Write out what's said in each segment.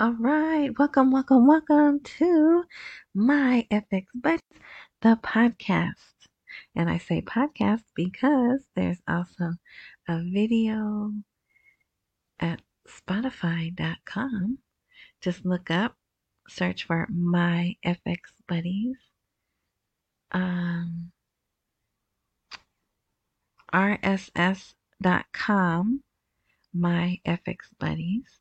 All right, welcome, welcome, welcome to my FX Buddies, the podcast. And I say podcast because there's also a video at Spotify.com. Just look up, search for my FX Buddies. Um, RSS.com, my FX Buddies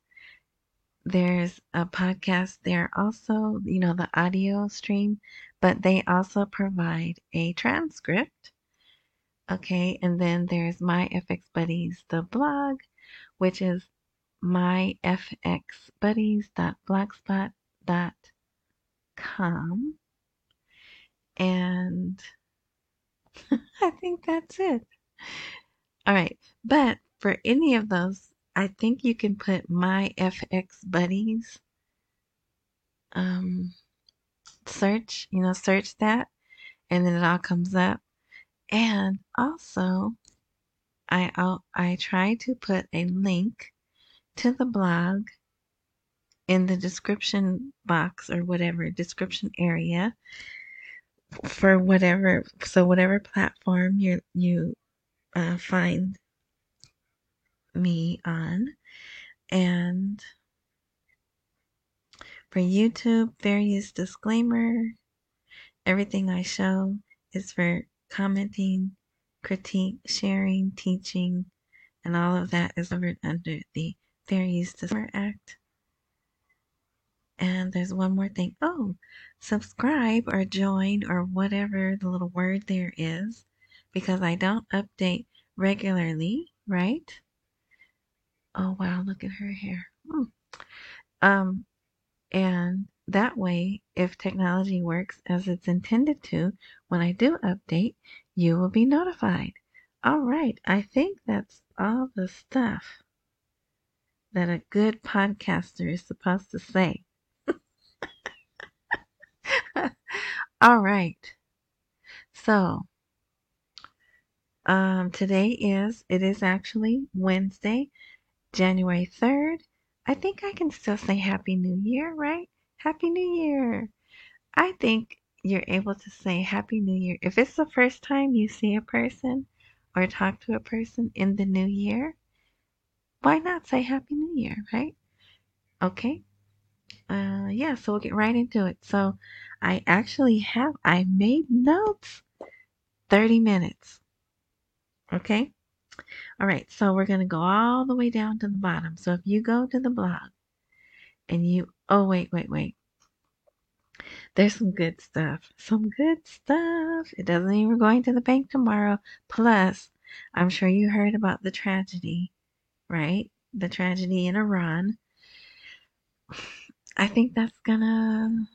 there's a podcast there also, you know, the audio stream, but they also provide a transcript. Okay, and then there's my FX Buddies, the blog, which is myfxbuddies.blogspot.com. And I think that's it. All right, but for any of those I think you can put my FX buddies. Um, search, you know, search that, and then it all comes up. And also, I I'll, I try to put a link to the blog in the description box or whatever description area for whatever so whatever platform you you uh, find me on. And for YouTube, various disclaimer. Everything I show is for commenting, critique, sharing, teaching, and all of that is covered under the Fair Use Disclaimer Act. And there's one more thing. Oh, subscribe or join or whatever the little word there is because I don't update regularly, right? Oh wow, look at her hair. Hmm. Um, and that way, if technology works as it's intended to, when I do update, you will be notified. All right, I think that's all the stuff that a good podcaster is supposed to say. all right. So, um, today is, it is actually Wednesday, January 3rd, I think I can still say Happy New Year, right? Happy New Year. I think you're able to say Happy New Year. If it's the first time you see a person or talk to a person in the new year, why not say Happy New Year, right? Okay. Uh, yeah, so we'll get right into it. So I actually have, I made notes 30 minutes. Okay. All right, so we're going to go all the way down to the bottom. So if you go to the blog and you, oh, wait, wait, wait. There's some good stuff. Some good stuff. It doesn't mean we're going to the bank tomorrow. Plus, I'm sure you heard about the tragedy, right? The tragedy in Iran. I think that's gonna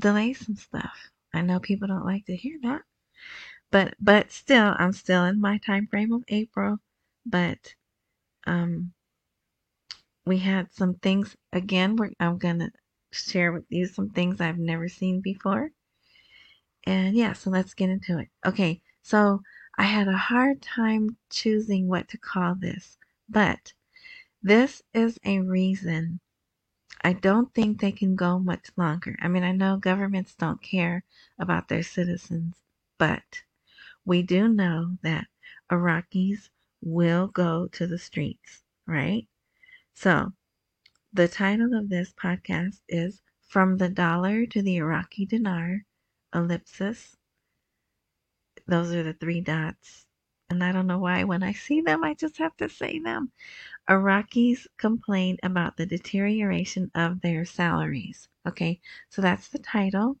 delay some stuff. I know people don't like to hear that. But but still I'm still in my time frame of April but um, we had some things again. I'm gonna share with you some things I've never seen before, and yeah, so let's get into it. Okay, so I had a hard time choosing what to call this, but this is a reason. I don't think they can go much longer. I mean, I know governments don't care about their citizens, but we do know that Iraqis will go to the streets, right? So, the title of this podcast is From the Dollar to the Iraqi Dinar, ellipsis. Those are the three dots. And I don't know why when I see them, I just have to say them. Iraqis complain about the deterioration of their salaries. Okay, so that's the title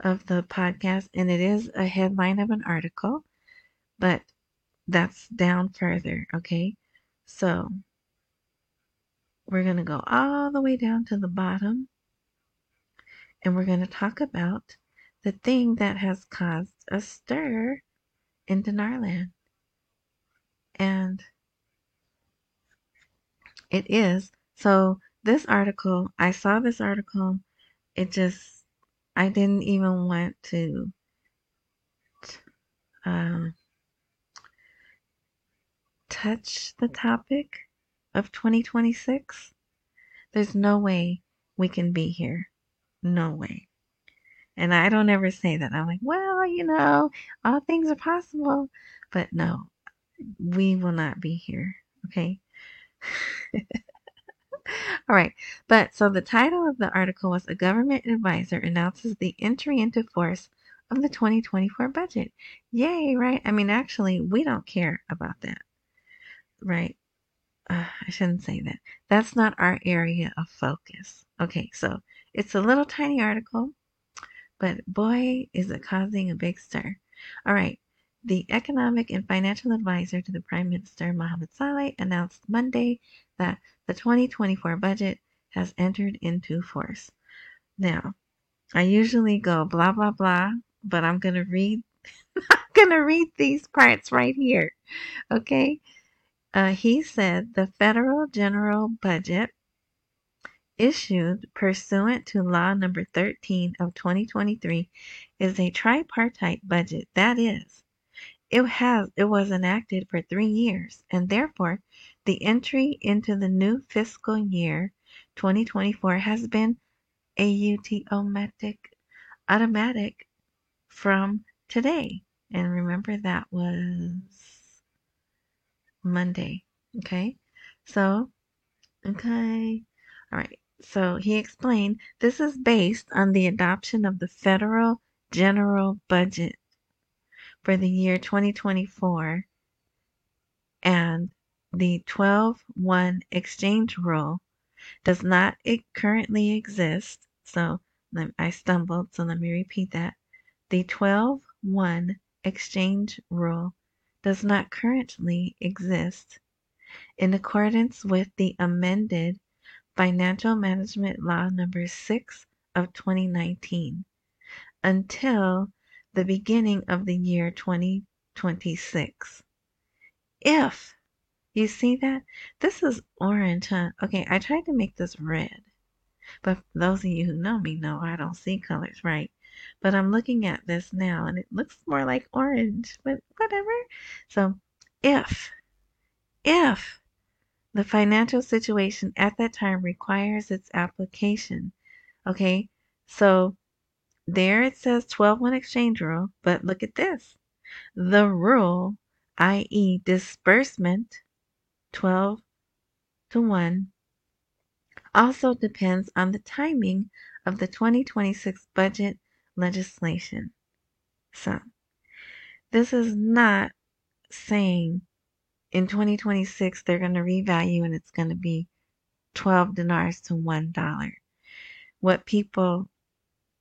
of the podcast, and it is a headline of an article. But that's down further, okay? So we're going to go all the way down to the bottom and we're going to talk about the thing that has caused a stir in Dinarland. And it is. So this article, I saw this article, it just, I didn't even want to um, touch the topic of 2026. There's no way we can be here. No way. And I don't ever say that. I'm like, well, you know, all things are possible. But no, we will not be here. Okay. All right. But so the title of the article was A Government Advisor Announces the Entry into Force of the 2024 Budget. Yay, right? I mean, actually, we don't care about that. Right? Uh, I shouldn't say that. That's not our area of focus. Okay, so it's a little tiny article, but boy, is it causing a big stir. All right. The economic and financial advisor to the Prime Minister Mohamed Saleh announced Monday that the 2024 budget has entered into force. Now, I usually go blah blah blah, but I'm going to read I'm going to read these parts right here. Okay? Uh, he said the federal general budget issued pursuant to law number 13 of 2023 is a tripartite budget. That is it has it was enacted for three years, and therefore the entry into the new fiscal year 2024 has been automatic automatic from today. And remember that was Monday. Okay. So, okay. All right. So he explained this is based on the adoption of the federal general budget for the year 2024 and the 12-1 exchange rule does not currently exist. So I stumbled, so let me repeat that. The 12-1 exchange rule does not currently exist in accordance with the amended Financial Management Law number 6 of 2019 until the beginning of the year 2026. If you see that, this is orange, huh? Okay, I tried to make this red. But those of you who know me know I don't see colors right. But I'm looking at this now and it looks more like orange, but whatever. So if, if the financial situation at that time requires its application, okay, so there it says 12 1 exchange rule, but look at this. The rule, i.e., disbursement, 12 to 1, also depends on the timing of the 2026 budget legislation. So, this is not saying in 2026 they're going to revalue and it's going to be 12 dinars to $1. What people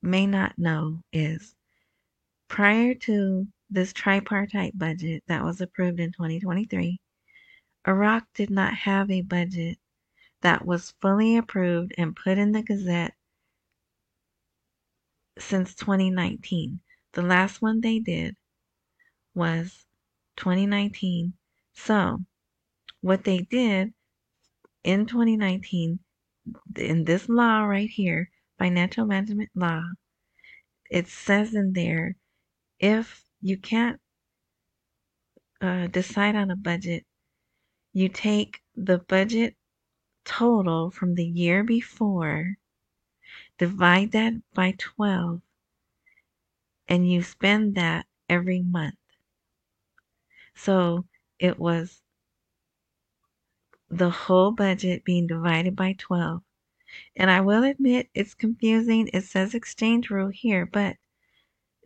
may not know is prior to this tripartite budget that was approved in 2023, Iraq did not have a budget that was fully approved and put in the Gazette since 2019. The last one they did was 2019. So, what they did in 2019, in this law right here, financial management law, it says in there if you can't uh, decide on a budget, you take the budget total from the year before, divide that by 12, and you spend that every month. So it was the whole budget being divided by 12 and I will admit it's confusing. It says exchange rule here, but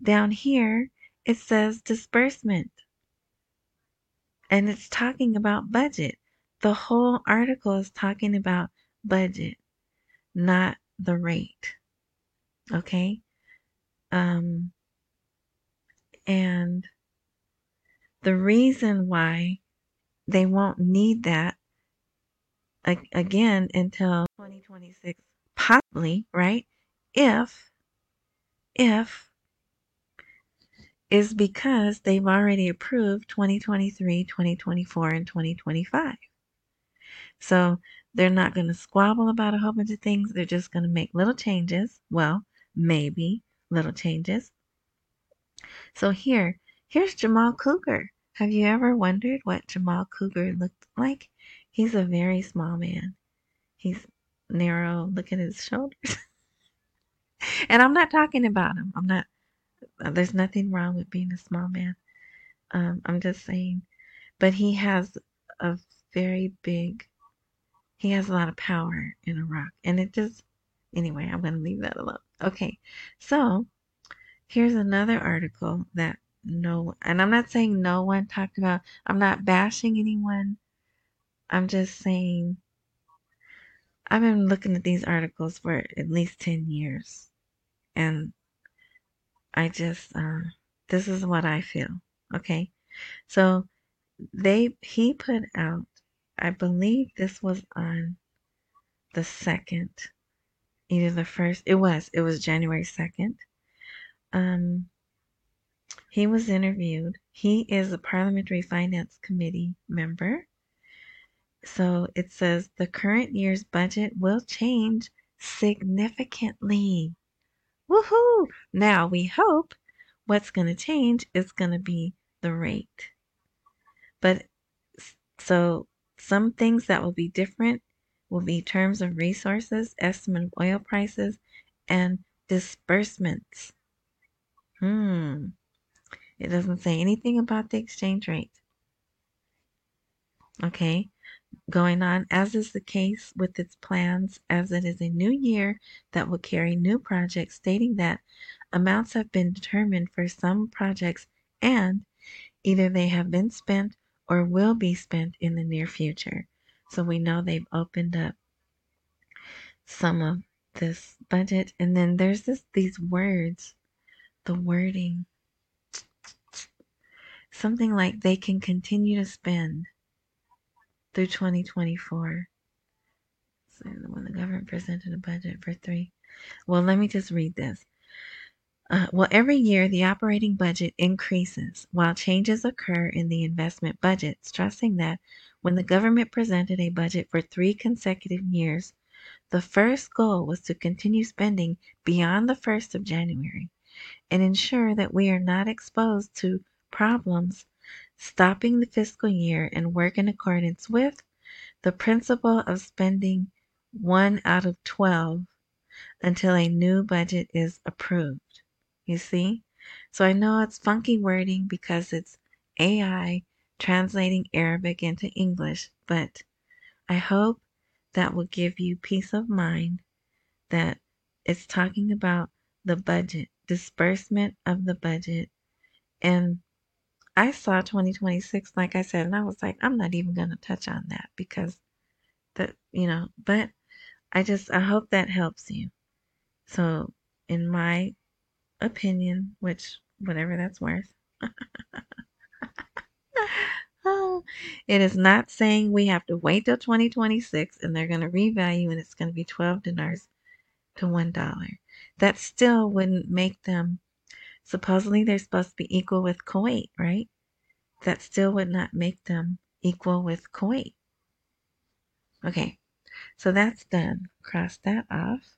down here it says disbursement. And it's talking about budget. The whole article is talking about budget, not the rate. Okay? Um, and the reason why they won't need that again until 2026, possibly, right? If, if, is because they've already approved 2023, 2024, and 2025. So they're not going to squabble about a whole bunch of things. They're just going to make little changes. Well, maybe little changes. So here, here's Jamal Cougar. Have you ever wondered what Jamal Cougar looked like? He's a very small man. He's narrow. Look at his shoulders. and I'm not talking about him. I'm not. There's nothing wrong with being a small man. Um, I'm just saying, but he has a very big. He has a lot of power in Iraq, and it just. Anyway, I'm going to leave that alone. Okay, so here's another article that no, and I'm not saying no one talked about. I'm not bashing anyone. I'm just saying I've been looking at these articles for at least 10 years. And I just, uh, this is what I feel. Okay. So they, he put out, I believe this was on the second, either the first, it was, it was January 2nd. Um, he was interviewed. He is a Parliamentary Finance Committee member. So it says the current year's budget will change significantly. Woohoo! Now we hope what's going to change is going to be the rate. But so some things that will be different will be terms of resources, estimate of oil prices, and disbursements. Hmm. It doesn't say anything about the exchange rate. Okay going on, as is the case with its plans, as it is a new year that will carry new projects, stating that amounts have been determined for some projects and either they have been spent or will be spent in the near future. So we know they've opened up some of this budget. And then there's this these words, the wording. Something like they can continue to spend through 2024. So when the government presented a budget for three. Well, let me just read this. Uh, well, every year the operating budget increases while changes occur in the investment budget, stressing that when the government presented a budget for three consecutive years, the first goal was to continue spending beyond the 1st of January and ensure that we are not exposed to problems stopping the fiscal year and work in accordance with the principle of spending one out of 12 until a new budget is approved. You see? So I know it's funky wording because it's AI translating Arabic into English, but I hope that will give you peace of mind that it's talking about the budget, disbursement of the budget, and I saw 2026, like I said, and I was like, I'm not even going to touch on that because the, you know, but I just, I hope that helps you. So, in my opinion, which, whatever that's worth, oh, it is not saying we have to wait till 2026 and they're going to revalue and it's going to be 12 dinars to $1. That still wouldn't make them Supposedly they're supposed to be equal with Kuwait, right? That still would not make them equal with Kuwait. Okay, so that's done. Cross that off.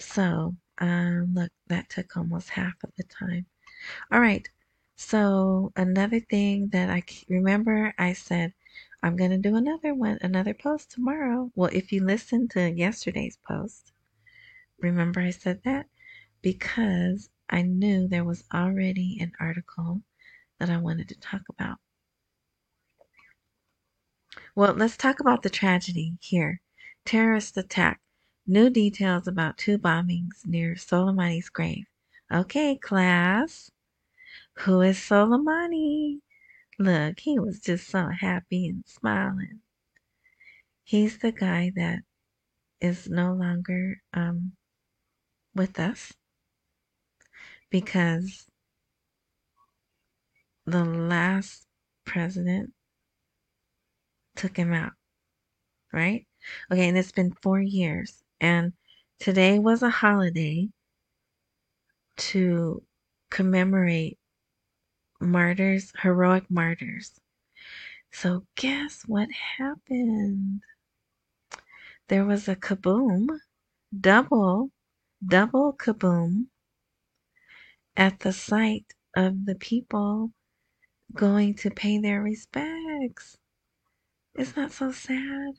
So, um, look, that took almost half of the time. All right, so another thing that I remember I said I'm going to do another one, another post tomorrow. Well, if you listen to yesterday's post, remember I said that? Because I knew there was already an article that I wanted to talk about. Well, let's talk about the tragedy here. Terrorist attack. New details about two bombings near Soleimani's grave. Okay, class. Who is Soleimani? Look, he was just so happy and smiling. He's the guy that is no longer um, with us because the last president took him out, right? Okay, and it's been four years, and today was a holiday to commemorate martyrs, heroic martyrs. So, guess what happened? There was a kaboom, double, double kaboom at the sight of the people going to pay their respects. It's not so sad.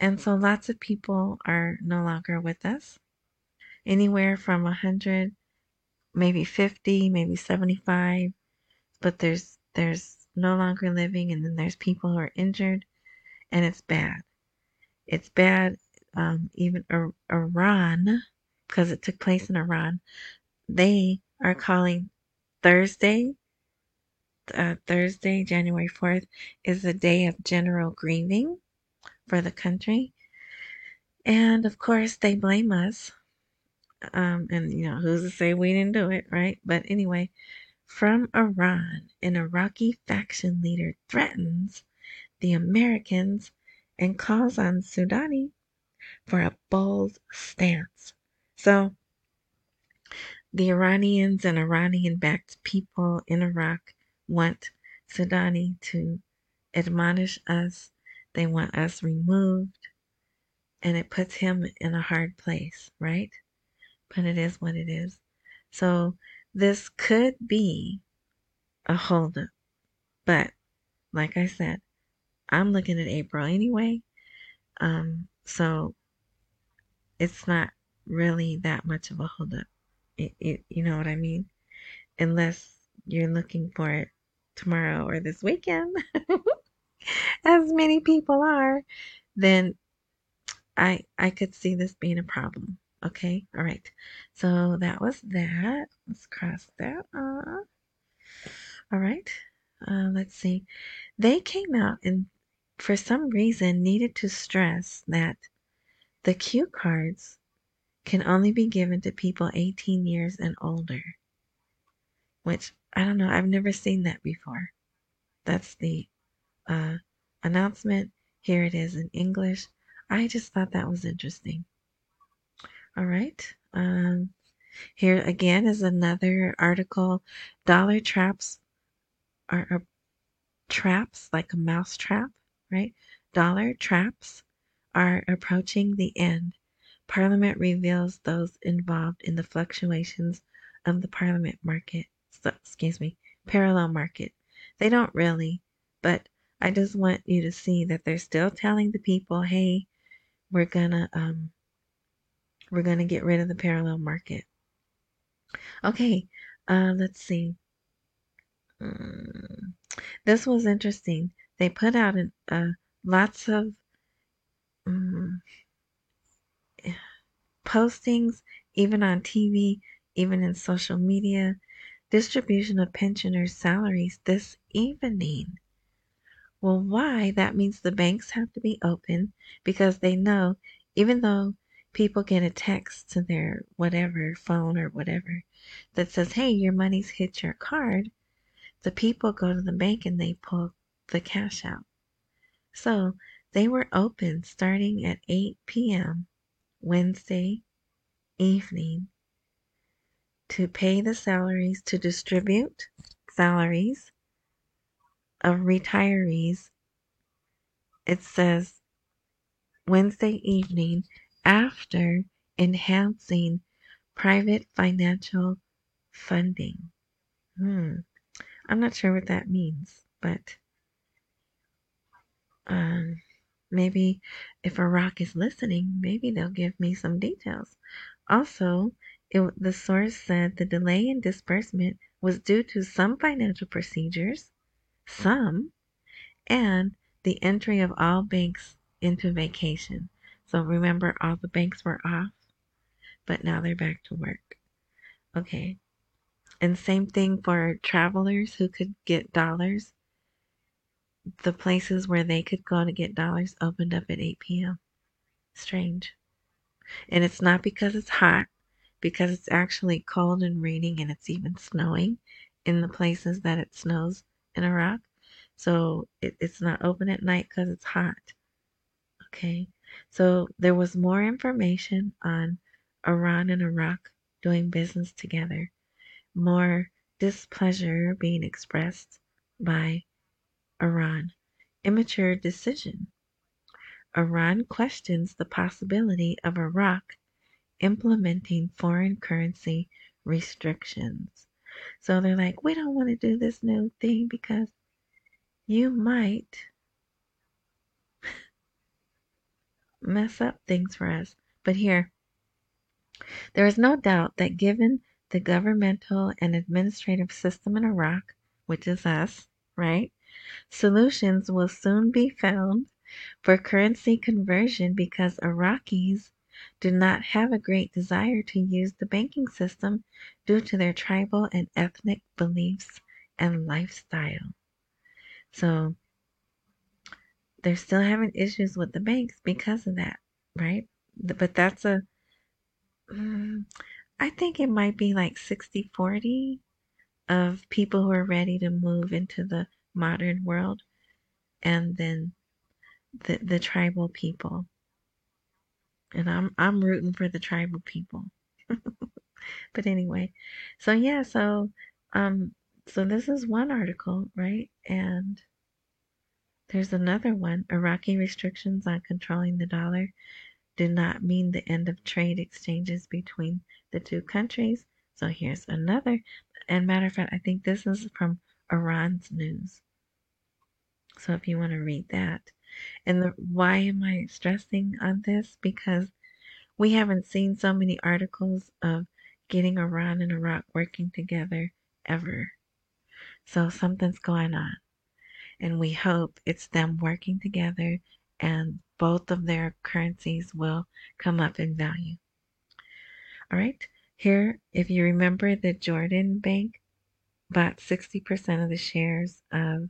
And so lots of people are no longer with us. Anywhere from 100, maybe 50, maybe 75, but there's there's no longer living and then there's people who are injured and it's bad. It's bad um, even Iran because it took place in Iran. They are calling Thursday uh, Thursday, January 4th, is a day of general grieving for the country. And of course, they blame us. Um, and, you know, who's to say we didn't do it, right? But anyway, from Iran, an Iraqi faction leader threatens the Americans and calls on Soudani for a bold stance. So, the Iranians and Iranian backed people in Iraq want Soudani to admonish us. They want us removed. And it puts him in a hard place, right? But it is what it is. So this could be a holdup. But like I said, I'm looking at April anyway. Um, so it's not really that much of a holdup. You know what I mean? Unless you're looking for it tomorrow or this weekend, as many people are, then I I could see this being a problem. Okay, all right. So that was that. Let's cross that off. All right. Uh, let's see. They came out and for some reason needed to stress that the cue cards can only be given to people 18 years and older. Which I don't know. I've never seen that before. That's the uh, announcement. Here it is in English. I just thought that was interesting. All right. Um, here again is another article. Dollar traps are, are traps like a mouse trap, right? Dollar traps are approaching the end. Parliament reveals those involved in the fluctuations of the parliament market excuse me, parallel market. They don't really, but I just want you to see that they're still telling the people, hey, we're gonna um we're gonna get rid of the parallel market. Okay, uh, let's see. Mm, this was interesting. They put out an, uh, lots of um, postings, even on TV, even in social media, distribution of pensioners' salaries this evening. Well, why? That means the banks have to be open because they know even though people get a text to their whatever phone or whatever that says, hey, your money's hit your card, the people go to the bank and they pull the cash out. So they were open starting at 8 p.m. Wednesday evening to pay the salaries, to distribute salaries of retirees. It says Wednesday evening after enhancing private financial funding. Hmm. I'm not sure what that means, but um, maybe if Iraq is listening, maybe they'll give me some details. Also, it, the source said the delay in disbursement was due to some financial procedures, some, and the entry of all banks into vacation. So remember, all the banks were off, but now they're back to work. Okay. And same thing for travelers who could get dollars. The places where they could go to get dollars opened up at 8 p.m. Strange. And it's not because it's hot because it's actually cold and raining and it's even snowing in the places that it snows in Iraq. So it, it's not open at night because it's hot. Okay. So there was more information on Iran and Iraq doing business together, more displeasure being expressed by Iran. Immature decision. Iran questions the possibility of Iraq implementing foreign currency restrictions. So they're like, we don't want to do this new thing because you might mess up things for us. But here, there is no doubt that given the governmental and administrative system in Iraq, which is us, right? Solutions will soon be found for currency conversion because Iraqis do not have a great desire to use the banking system due to their tribal and ethnic beliefs and lifestyle. So they're still having issues with the banks because of that, right? But that's a, mm, I think it might be like 60 40 of people who are ready to move into the modern world and then the the tribal people. And i'm i'm rooting for the tribal people. But anyway so yeah so um so this is one article right? And there's another one. Iraqi restrictions on controlling the dollar do not mean the end of trade exchanges between the two countries. So here's another. And matter of fact i think this is from iran's news so if you want to read that. And the, why am I stressing on this? Because we haven't seen so many articles of getting Iran and Iraq working together ever. So something's going on. And we hope it's them working together and both of their currencies will come up in value. All right. Here, if you remember, the Jordan Bank bought 60% of the shares of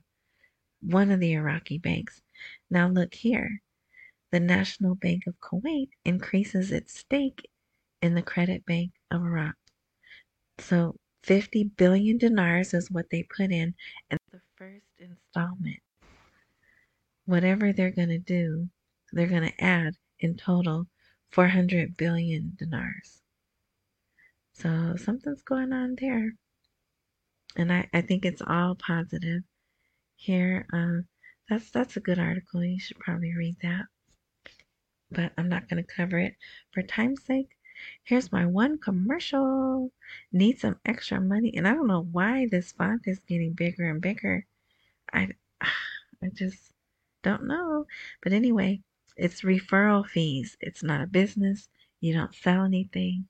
one of the Iraqi banks. Now look here. The National Bank of Kuwait increases its stake in the Credit Bank of Iraq. So 50 billion dinars is what they put in, and the first installment. Whatever they're going to do, they're going to add in total 400 billion dinars. So something's going on there. And I, I think it's all positive here. Uh, that's that's a good article. You should probably read that. But I'm not going to cover it for time's sake. Here's my one commercial. Need some extra money, and I don't know why this font is getting bigger and bigger. I I just don't know. But anyway, it's referral fees. It's not a business. You don't sell anything.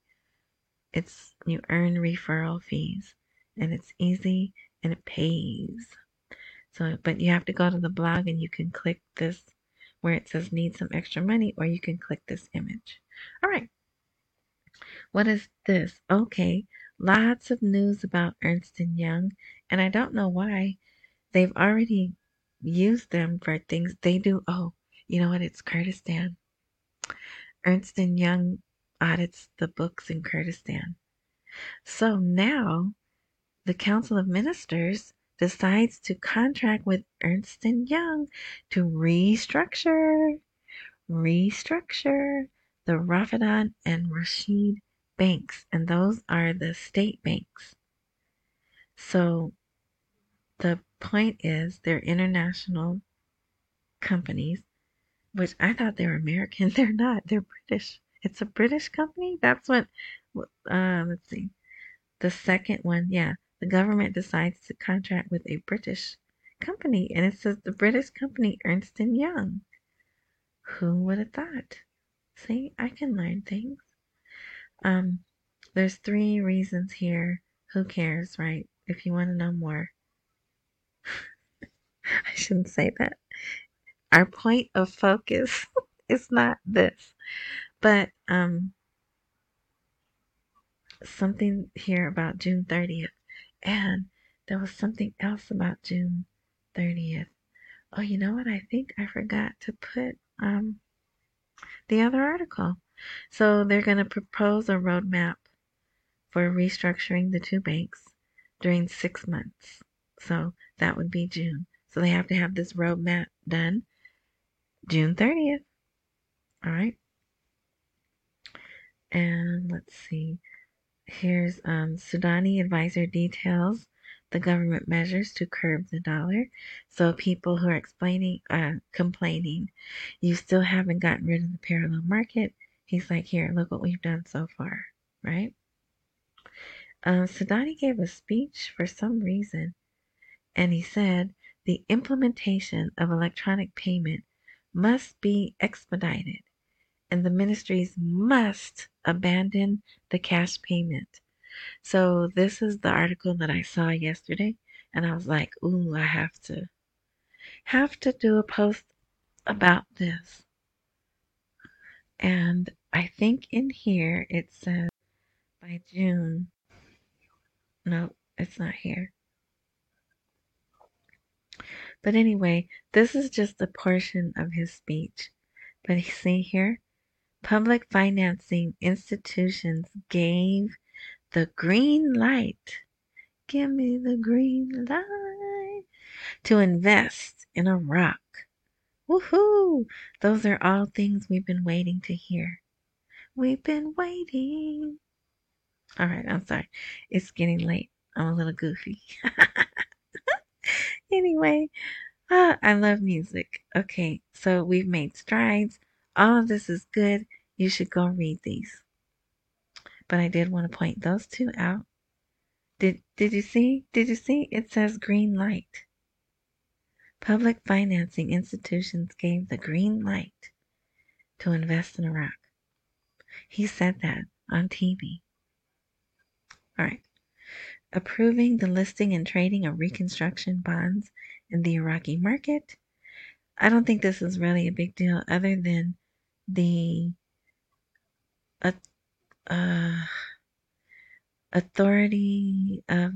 It's you earn referral fees, and it's easy and it pays. So, but you have to go to the blog and you can click this where it says need some extra money, or you can click this image. All right. What is this? Okay, lots of news about Ernst and Young, and I don't know why they've already used them for things they do. Oh, you know what? It's Kurdistan. Ernst and Young audits the books in Kurdistan. So now the Council of Ministers decides to contract with Ernst & Young to restructure, restructure the Rafidain and Rashid banks, and those are the state banks. So the point is they're international companies, which I thought they were American. They're not. They're British. It's a British company. That's what. Uh, let's see. The second one, yeah, the government decides to contract with a British company, and it says the British company Ernst & Young. Who would have thought? See, I can learn things. Um, there's three reasons here. Who cares, right? If you want to know more. I shouldn't say that. Our point of focus is not this. But um something here about June 30th. And there was something else about June 30th. Oh, you know what? I think I forgot to put um, the other article. So they're going to propose a roadmap for restructuring the two banks during six months. So that would be June. So they have to have this roadmap done June 30th. All right. And let's see. Here's um, Sudani advisor details the government measures to curb the dollar. So people who are explaining, uh, complaining, you still haven't gotten rid of the parallel market. He's like, here, look what we've done so far, right? Uh, Sudani gave a speech for some reason, and he said the implementation of electronic payment must be expedited and the ministries must abandon the cash payment. So this is the article that I saw yesterday, and I was like, "Ooh, I have to have to do a post about this." And I think in here it says by June. No, it's not here. But anyway, this is just a portion of his speech. But see here, public financing institutions gave the green light. Give me the green light to invest in Iraq. Woohoo! Those are all things we've been waiting to hear. We've been waiting. All right, I'm sorry. It's getting late. I'm a little goofy. anyway, ah, I love music. Okay, so we've made strides. All of this is good. You should go read these. But I did want to point those two out. Did did you see? Did you see? It says green light. Public financing institutions gave the green light to invest in Iraq. He said that on TV. All right. Approving the listing and trading of reconstruction bonds in the Iraqi market. I don't think this is really a big deal other than the uh, uh, authority of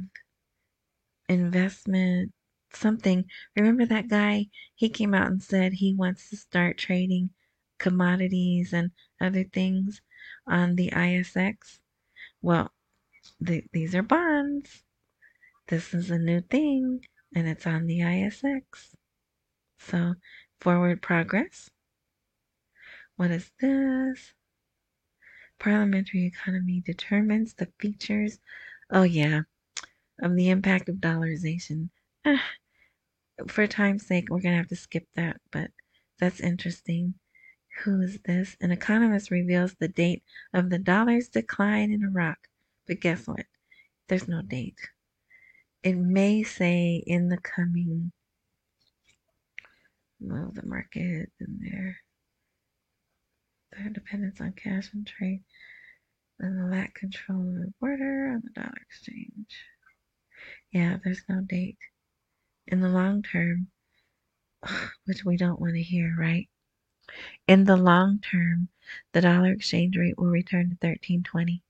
investment something. Remember that guy? He came out and said he wants to start trading commodities and other things on the ISX. Well, the, these are bonds. This is a new thing, and it's on the ISX. So, forward progress. What is this? Parliamentary economy determines the features, oh yeah, of the impact of dollarization. Ah, for time's sake, we're going to have to skip that, but that's interesting. Who is this? An economist reveals the date of the dollar's decline in Iraq. But guess what? There's no date. It may say in the coming. Well, the market in there. Their dependence on cash and trade. And the lack control of the border on the dollar exchange. Yeah, there's no date in the long term, which we don't want to hear, right? In the long term, the dollar exchange rate will return to 1320.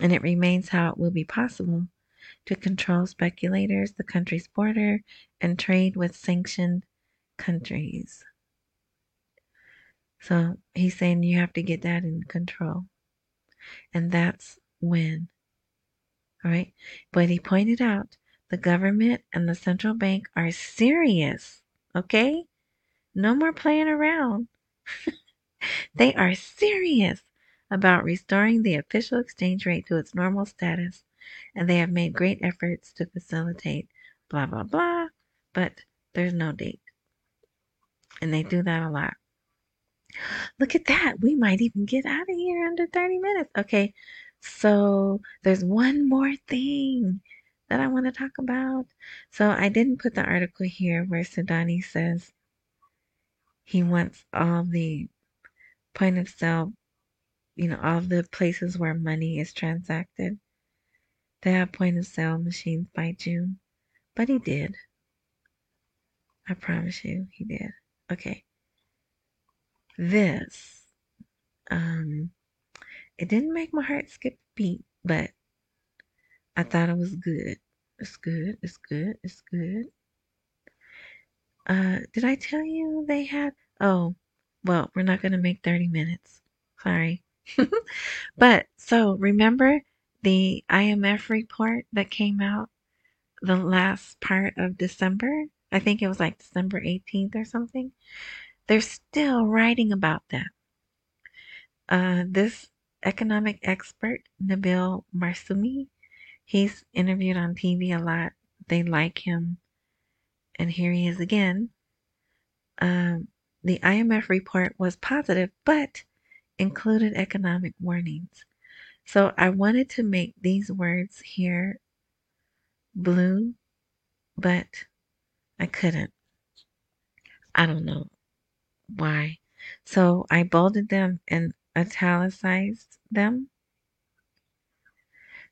And it remains how it will be possible to control speculators, the country's border, and trade with sanctioned countries. So he's saying you have to get that in control. And that's when. All right. But he pointed out the government and the central bank are serious, okay? No more playing around. they are serious about restoring the official exchange rate to its normal status, and they have made great efforts to facilitate blah, blah, blah, but there's no date. And they do that a lot. Look at that. We might even get out of here under 30 minutes. Okay, so there's one more thing that I want to talk about. So I didn't put the article here where Sudani says he wants all the point of sale, you know, all the places where money is transacted to have point of sale machines by June. But he did. I promise you, he did. Okay. This, um, it didn't make my heart skip a beat, but I thought it was good. It's good. It's good. It's good. Uh, did I tell you they had? Oh, well, we're not going to make 30 minutes. Sorry. but so remember the IMF report that came out the last part of December? I think it was like December 18th or something. They're still writing about that. Uh, this economic expert, Nabil Marsumi, He's interviewed on TV a lot. They like him. And here he is again. Um, the IMF report was positive, but included economic warnings. So I wanted to make these words here blue, but I couldn't. I don't know why. So I bolded them and italicized them.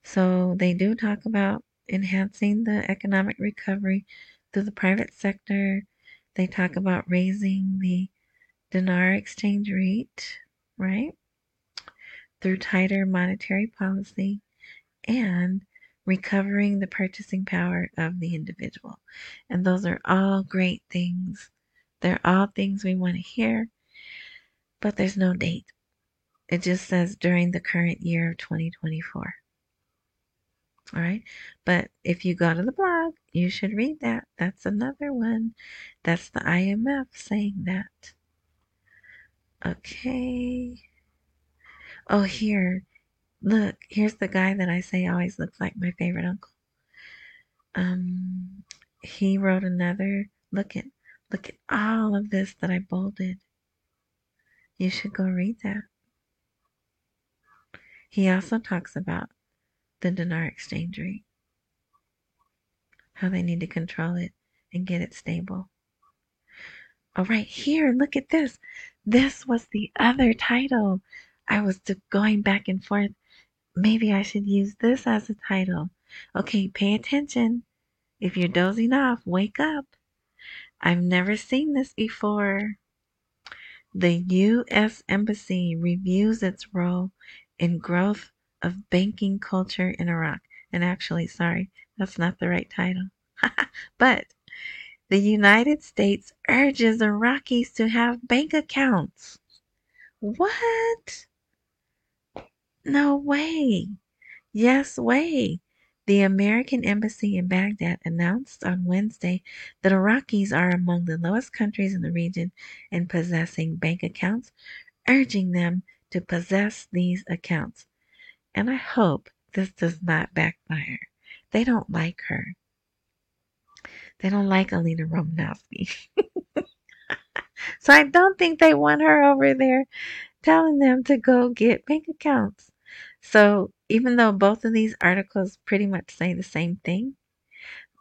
So they do talk about enhancing the economic recovery through the private sector. They talk about raising the dinar exchange rate, right? Through tighter monetary policy and recovering the purchasing power of the individual. And those are all great things. They're all things we want to hear, but there's no date. It just says during the current year of 2024. All right. But if you go to the blog, you should read that. That's another one. That's the IMF saying that. Okay. Oh, here. Look, here's the guy that I say always looks like my favorite uncle. Um, he wrote another. Look at, look at all of this that I bolded. You should go read that. He also talks about the dinar exchange rate, how they need to control it and get it stable. All right, here, look at this. This was the other title. I was going back and forth. Maybe I should use this as a title. Okay, pay attention. If you're dozing off, wake up. I've never seen this before. The U.S. Embassy reviews its role in growth of banking culture in Iraq. And actually, sorry, that's not the right title. but the United States urges Iraqis to have bank accounts. What? No way. Yes, way. The American Embassy in Baghdad announced on Wednesday that Iraqis are among the lowest countries in the region in possessing bank accounts, urging them to possess these accounts and I hope this does not backfire. They don't like her. They don't like Alina Romanowski. so I don't think they want her over there telling them to go get bank accounts. So even though both of these articles pretty much say the same thing,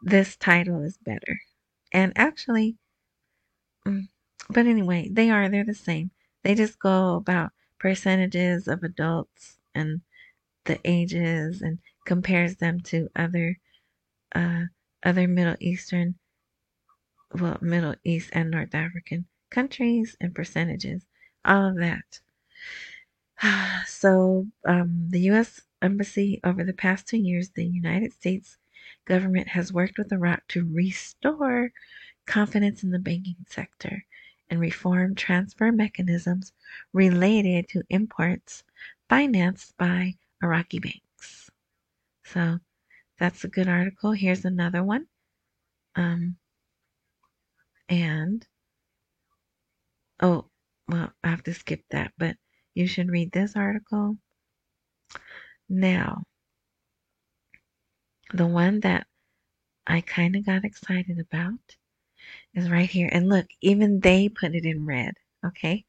this title is better. And actually, mm, but anyway, they are, they're the same. They just go about percentages of adults and the ages and compares them to other uh, other Middle Eastern, well, Middle East and North African countries and percentages, all of that. So, um, the U.S. Embassy over the past two years, the United States government has worked with Iraq to restore confidence in the banking sector and reform transfer mechanisms related to imports financed by Iraqi banks. So that's a good article. Here's another one. Um, and, oh, well, I have to skip that, but you should read this article. Now, the one that I kind of got excited about is right here. And look, even they put it in red, okay?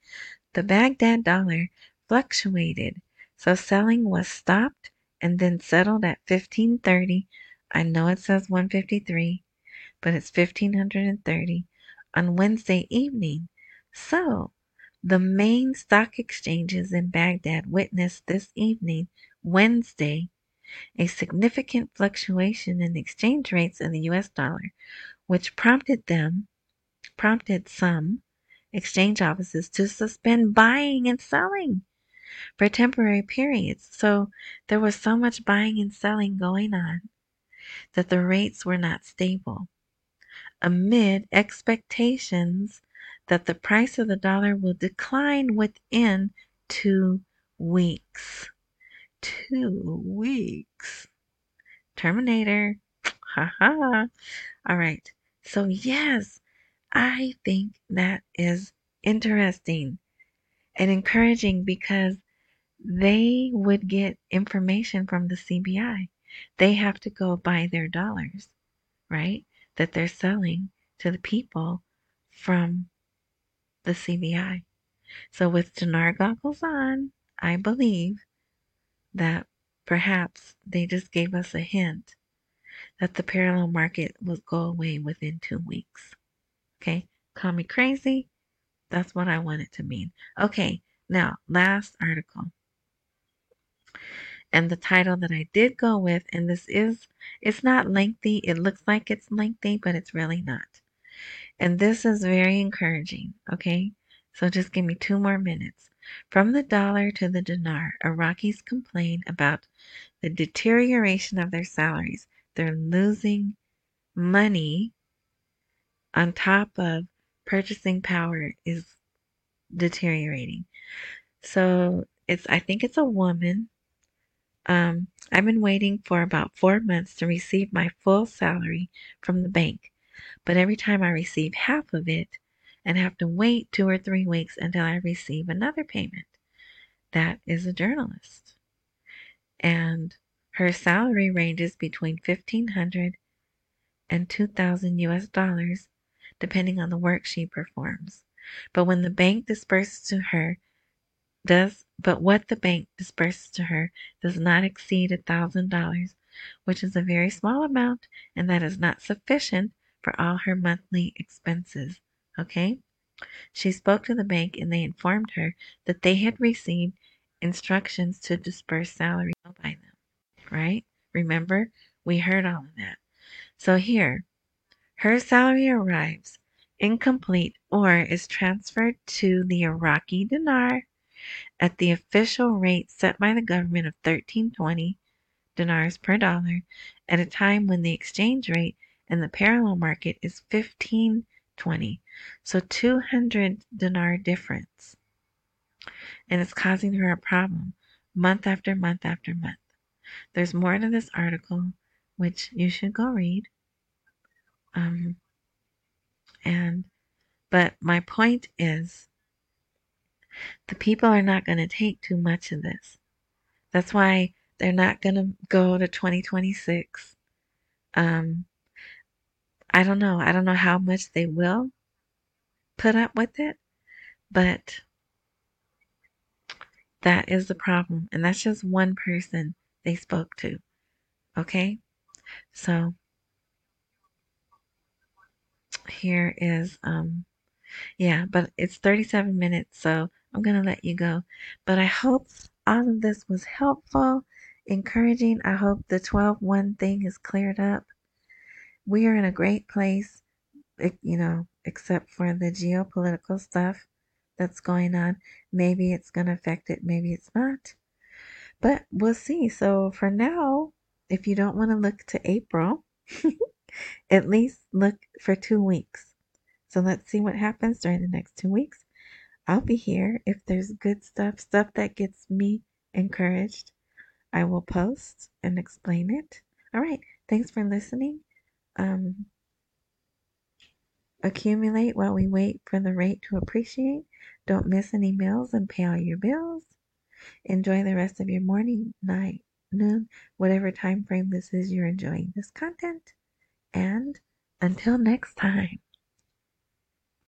The Baghdad dollar fluctuated so selling was stopped and then settled at 1530. I know it says 153, but it's 1530 on Wednesday evening. So the main stock exchanges in Baghdad witnessed this evening, Wednesday, a significant fluctuation in exchange rates of the US dollar, which prompted them prompted some exchange offices to suspend buying and selling for temporary periods. So there was so much buying and selling going on that the rates were not stable. Amid expectations that the price of the dollar will decline within two weeks. Two weeks. Terminator. Ha ha. All right. So, yes, I think that is interesting and encouraging because they would get information from the CBI. They have to go buy their dollars, right? That they're selling to the people from the CBI. So with Dinar goggles on, I believe that perhaps they just gave us a hint that the parallel market will go away within two weeks. Okay, call me crazy, That's what I want it to mean. Okay, now, last article. And the title that I did go with, and this is, it's not lengthy. It looks like it's lengthy, but it's really not. And this is very encouraging, okay? So just give me two more minutes. From the dollar to the dinar, Iraqis complain about the deterioration of their salaries. They're losing money on top of purchasing power is deteriorating. So it's I think it's a woman. Um, I've been waiting for about four months to receive my full salary from the bank, but every time I receive half of it and have to wait two or three weeks until I receive another payment. That is a journalist. And her salary ranges between 1500 and 2000 US dollars depending on the work she performs. But when the bank disperses to her does but what the bank disperses to her does not exceed a thousand dollars, which is a very small amount, and that is not sufficient for all her monthly expenses. Okay? She spoke to the bank and they informed her that they had received instructions to disperse salary by them. Right? Remember, we heard all of that. So here, her salary arrives incomplete or is transferred to the Iraqi dinar at the official rate set by the government of 1320 dinars per dollar at a time when the exchange rate in the parallel market is 1520. So 200 dinar difference. And it's causing her a problem month after month after month. There's more to this article, which you should go read. Um, and, but my point is, the people are not going to take too much of this. That's why they're not going to go to 2026. Um, I don't know. I don't know how much they will put up with it, but that is the problem. And that's just one person they spoke to. Okay? So here is um yeah, but it's 37 minutes, so I'm going to let you go. But I hope all of this was helpful, encouraging. I hope the 12 1 thing is cleared up. We are in a great place, you know, except for the geopolitical stuff that's going on. Maybe it's going to affect it, maybe it's not. But we'll see. So for now, if you don't want to look to April, at least look for two weeks. So let's see what happens during the next two weeks. I'll be here if there's good stuff, stuff that gets me encouraged. I will post and explain it. All right. Thanks for listening. Um, accumulate while we wait for the rate to appreciate. Don't miss any meals and pay all your bills. Enjoy the rest of your morning, night, noon, whatever time frame this is you're enjoying this content. And until next time.